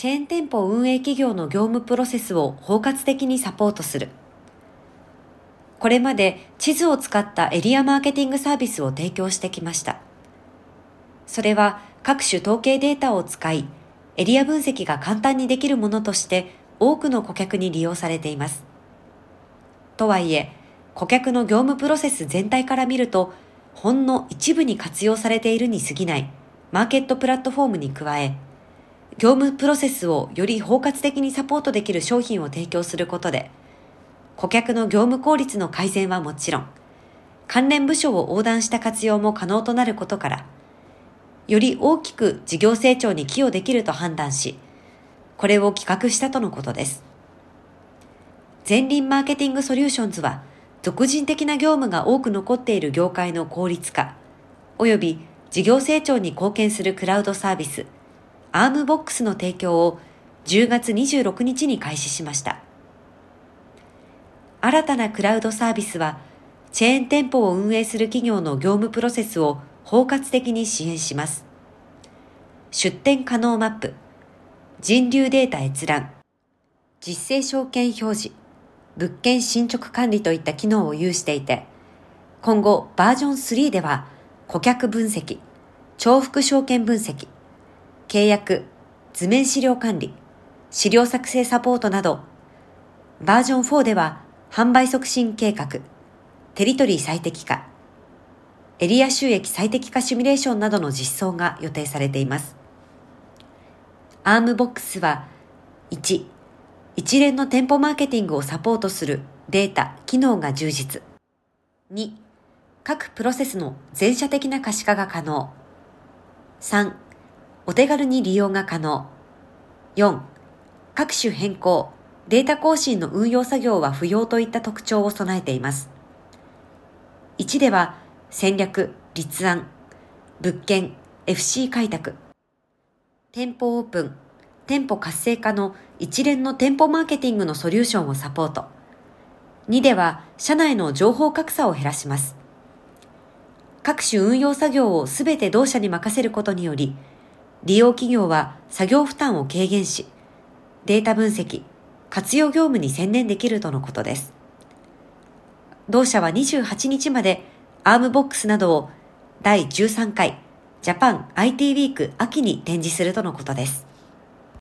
チェーン店舗運営企業の業務プロセスを包括的にサポートする。これまで地図を使ったエリアマーケティングサービスを提供してきました。それは各種統計データを使い、エリア分析が簡単にできるものとして多くの顧客に利用されています。とはいえ、顧客の業務プロセス全体から見ると、ほんの一部に活用されているに過ぎないマーケットプラットフォームに加え、業務プロセスをより包括的にサポートできる商品を提供することで、顧客の業務効率の改善はもちろん、関連部署を横断した活用も可能となることから、より大きく事業成長に寄与できると判断し、これを企画したとのことです。前輪マーケティングソリューションズは、俗人的な業務が多く残っている業界の効率化、及び事業成長に貢献するクラウドサービス、アームボックスの提供を10月26日に開始しました。新たなクラウドサービスは、チェーン店舗を運営する企業の業務プロセスを包括的に支援します。出店可能マップ、人流データ閲覧、実勢証券表示、物件進捗管理といった機能を有していて、今後バージョン3では顧客分析、重複商圏分析、契約、図面資料管理、資料作成サポートなど、バージョン4では販売促進計画、テリトリー最適化、エリア収益最適化シミュレーションなどの実装が予定されています。アームボックスは1、一連の店舗マーケティングをサポートするデータ、機能が充実。2、各プロセスの全社的な可視化が可能。3、お手軽に利用が可能。4、各種変更、データ更新の運用作業は不要といった特徴を備えています。1では戦略、立案、物件、FC 開拓、店舗オープン、店舗活性化の一連の店舗マーケティングのソリューションをサポート。2では、社内の情報格差を減らします。各種運用作業をすべて同社に任せることにより、利用企業は作業負担を軽減し、データ分析、活用業務に専念できるとのことです。同社は28日までアームボックスなどを第13回ジャパン IT ウィーク秋に展示するとのことです。